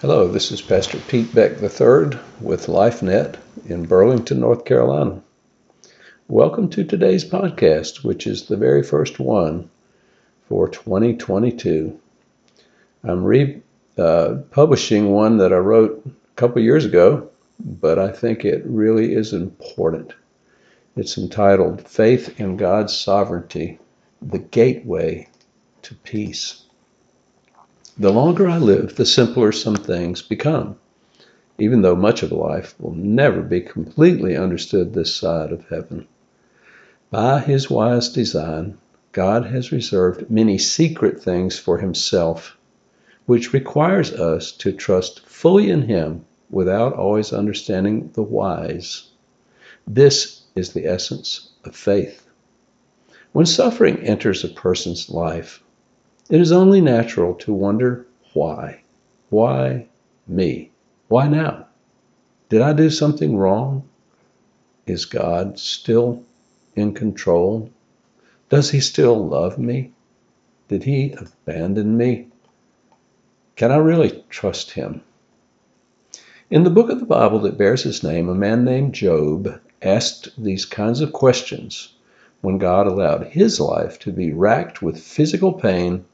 Hello, this is Pastor Pete Beck III with LifeNet in Burlington, North Carolina. Welcome to today's podcast, which is the very first one for 2022. I'm re uh, one that I wrote a couple years ago, but I think it really is important. It's entitled Faith in God's Sovereignty The Gateway to Peace. The longer I live, the simpler some things become, even though much of life will never be completely understood this side of heaven. By his wise design, God has reserved many secret things for himself, which requires us to trust fully in him without always understanding the whys. This is the essence of faith. When suffering enters a person's life, it is only natural to wonder why. Why me? Why now? Did I do something wrong? Is God still in control? Does he still love me? Did he abandon me? Can I really trust him? In the book of the Bible that bears his name, a man named Job asked these kinds of questions when God allowed his life to be racked with physical pain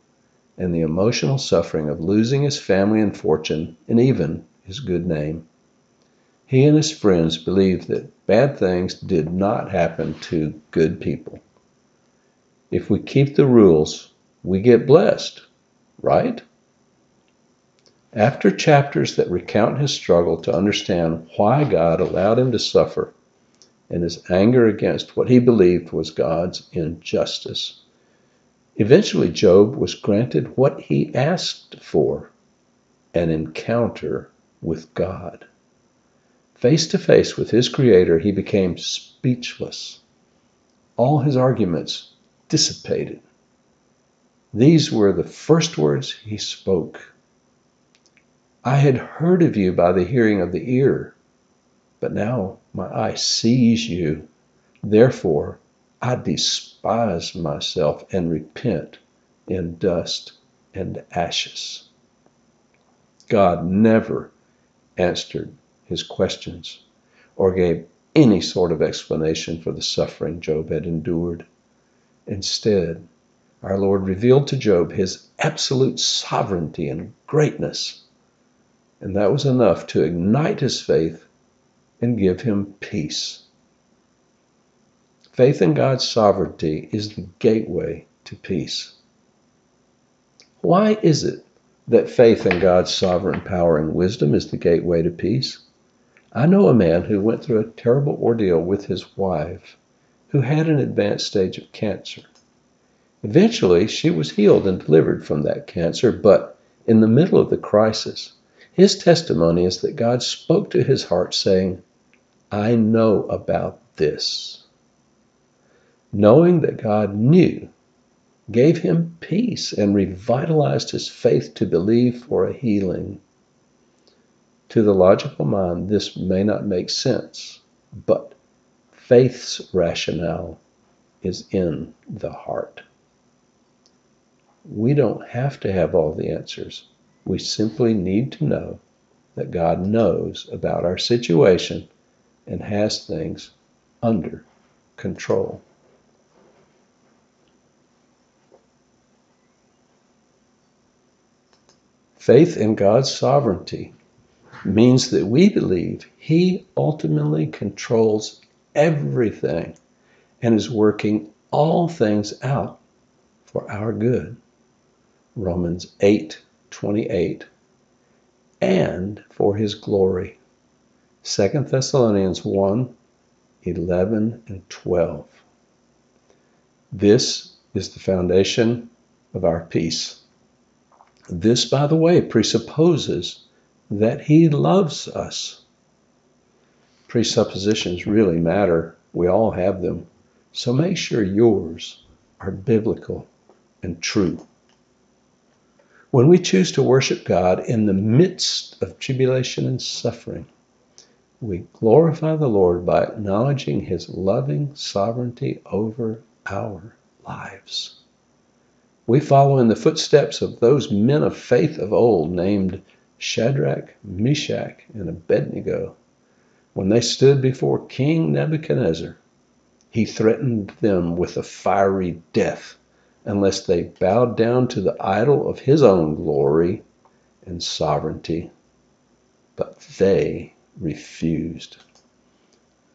and the emotional suffering of losing his family and fortune, and even his good name. He and his friends believed that bad things did not happen to good people. If we keep the rules, we get blessed, right? After chapters that recount his struggle to understand why God allowed him to suffer and his anger against what he believed was God's injustice, Eventually, Job was granted what he asked for an encounter with God. Face to face with his Creator, he became speechless. All his arguments dissipated. These were the first words he spoke. I had heard of you by the hearing of the ear, but now my eye sees you. Therefore, I despise myself and repent in dust and ashes. God never answered his questions or gave any sort of explanation for the suffering Job had endured. Instead, our Lord revealed to Job his absolute sovereignty and greatness, and that was enough to ignite his faith and give him peace. Faith in God's sovereignty is the gateway to peace. Why is it that faith in God's sovereign power and wisdom is the gateway to peace? I know a man who went through a terrible ordeal with his wife who had an advanced stage of cancer. Eventually, she was healed and delivered from that cancer, but in the middle of the crisis, his testimony is that God spoke to his heart saying, I know about this knowing that God knew, gave him peace and revitalized his faith to believe for a healing. To the logical mind, this may not make sense, but faith's rationale is in the heart. We don't have to have all the answers. We simply need to know that God knows about our situation and has things under control. Faith in God's sovereignty means that we believe He ultimately controls everything and is working all things out for our good. Romans 8 28 and for His glory. 2 Thessalonians 1 11 and 12. This is the foundation of our peace. This, by the way, presupposes that he loves us. Presuppositions really matter. We all have them. So make sure yours are biblical and true. When we choose to worship God in the midst of tribulation and suffering, we glorify the Lord by acknowledging his loving sovereignty over our lives. We follow in the footsteps of those men of faith of old named Shadrach, Meshach, and Abednego, when they stood before King Nebuchadnezzar, he threatened them with a fiery death unless they bowed down to the idol of his own glory and sovereignty. But they refused.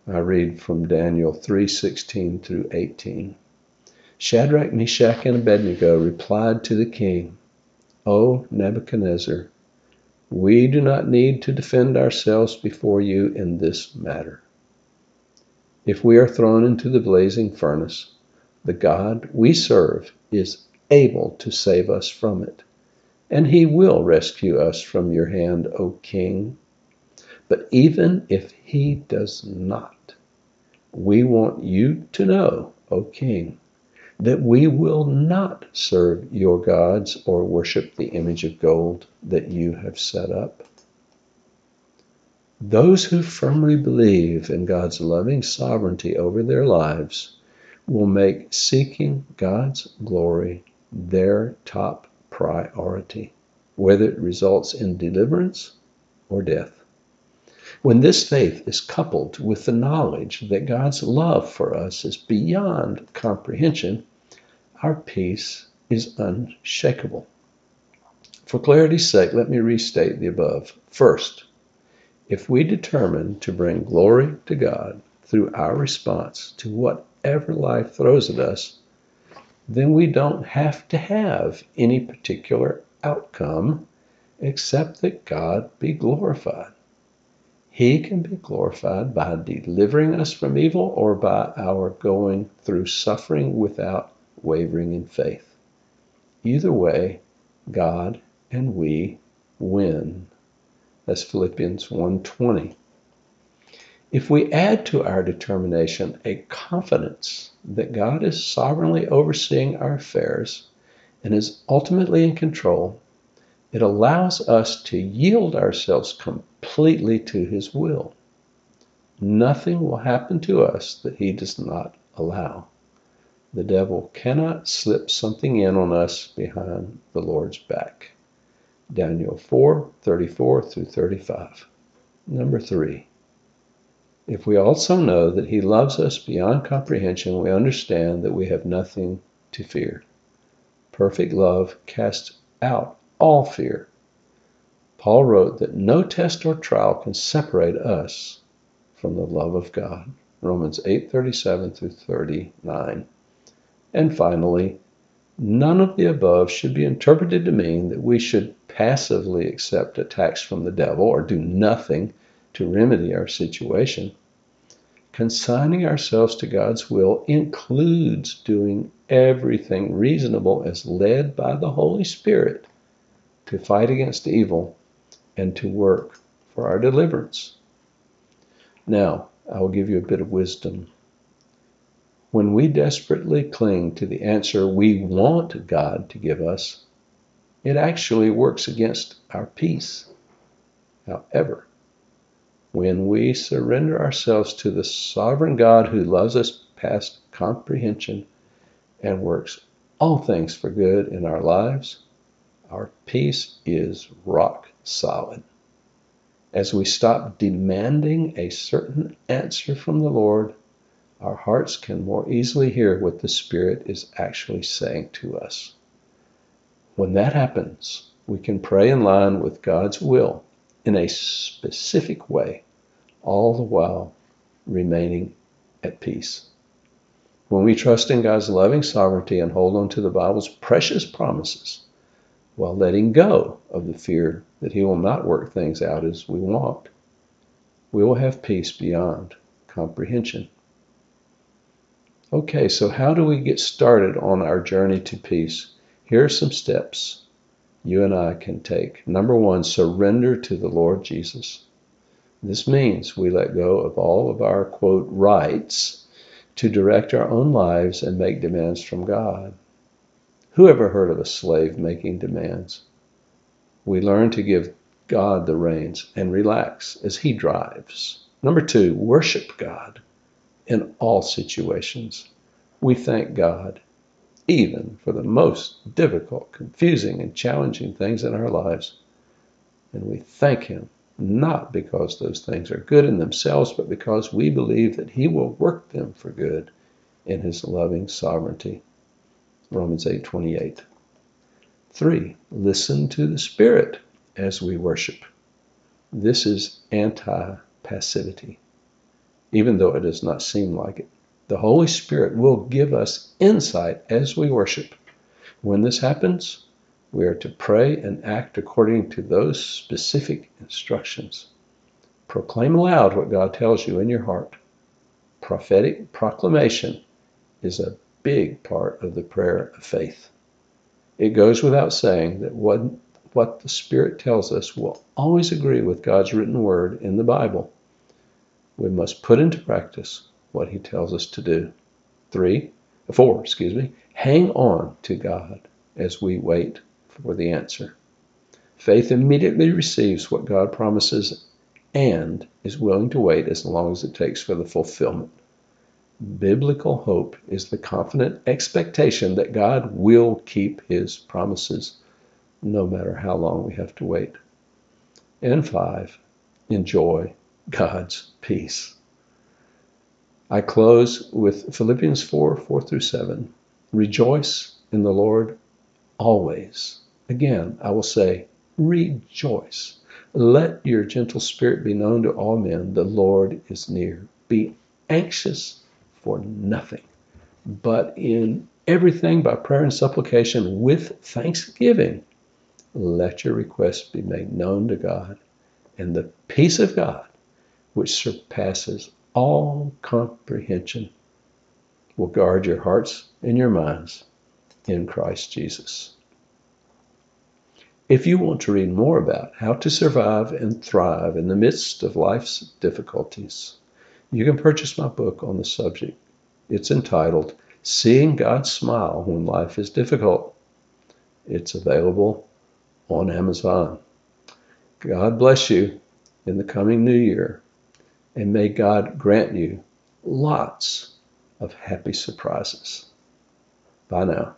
I read from Daniel 3:16 through 18. Shadrach, Meshach, and Abednego replied to the king, O Nebuchadnezzar, we do not need to defend ourselves before you in this matter. If we are thrown into the blazing furnace, the God we serve is able to save us from it, and he will rescue us from your hand, O king. But even if he does not, we want you to know, O king, that we will not serve your gods or worship the image of gold that you have set up. Those who firmly believe in God's loving sovereignty over their lives will make seeking God's glory their top priority, whether it results in deliverance or death. When this faith is coupled with the knowledge that God's love for us is beyond comprehension, our peace is unshakable. For clarity's sake, let me restate the above. First, if we determine to bring glory to God through our response to whatever life throws at us, then we don't have to have any particular outcome except that God be glorified. He can be glorified by delivering us from evil or by our going through suffering without wavering in faith. Either way, God and we win. That's Philippians 1:20. If we add to our determination a confidence that God is sovereignly overseeing our affairs and is ultimately in control, it allows us to yield ourselves completely to His will. Nothing will happen to us that He does not allow. The devil cannot slip something in on us behind the Lord's back. Daniel 4 34 through 35. Number three, if we also know that He loves us beyond comprehension, we understand that we have nothing to fear. Perfect love casts out all fear. Paul wrote that no test or trial can separate us from the love of God. Romans 8:37 through 39. And finally, none of the above should be interpreted to mean that we should passively accept attacks from the devil or do nothing to remedy our situation. Consigning ourselves to God's will includes doing everything reasonable as led by the Holy Spirit to fight against evil and to work for our deliverance. Now, I will give you a bit of wisdom when we desperately cling to the answer we want God to give us, it actually works against our peace. However, when we surrender ourselves to the sovereign God who loves us past comprehension and works all things for good in our lives, our peace is rock solid. As we stop demanding a certain answer from the Lord our hearts can more easily hear what the Spirit is actually saying to us. When that happens, we can pray in line with God's will in a specific way, all the while remaining at peace. When we trust in God's loving sovereignty and hold on to the Bible's precious promises, while letting go of the fear that He will not work things out as we want, we will have peace beyond comprehension. Okay, so how do we get started on our journey to peace? Here are some steps you and I can take. Number one, surrender to the Lord Jesus. This means we let go of all of our, quote, rights to direct our own lives and make demands from God. Who ever heard of a slave making demands? We learn to give God the reins and relax as He drives. Number two, worship God in all situations. We thank God, even for the most difficult, confusing, and challenging things in our lives. And we thank Him, not because those things are good in themselves, but because we believe that He will work them for good in His loving sovereignty. Romans 8 28. Three, listen to the Spirit as we worship. This is anti passivity, even though it does not seem like it. The Holy Spirit will give us insight as we worship. When this happens, we are to pray and act according to those specific instructions. Proclaim aloud what God tells you in your heart. Prophetic proclamation is a big part of the prayer of faith. It goes without saying that what, what the Spirit tells us will always agree with God's written word in the Bible. We must put into practice what He tells us to do. Three, four, excuse me, hang on to God as we wait for the answer. Faith immediately receives what God promises and is willing to wait as long as it takes for the fulfillment. Biblical hope is the confident expectation that God will keep his promises no matter how long we have to wait. And five, enjoy God's peace. I close with Philippians 4 4 through 7. Rejoice in the Lord always. Again, I will say, rejoice. Let your gentle spirit be known to all men. The Lord is near. Be anxious for nothing, but in everything by prayer and supplication with thanksgiving, let your requests be made known to God. And the peace of God, which surpasses all comprehension, will guard your hearts and your minds in Christ Jesus. If you want to read more about how to survive and thrive in the midst of life's difficulties, you can purchase my book on the subject. It's entitled Seeing God Smile When Life is Difficult. It's available on Amazon. God bless you in the coming new year, and may God grant you lots of happy surprises. Bye now.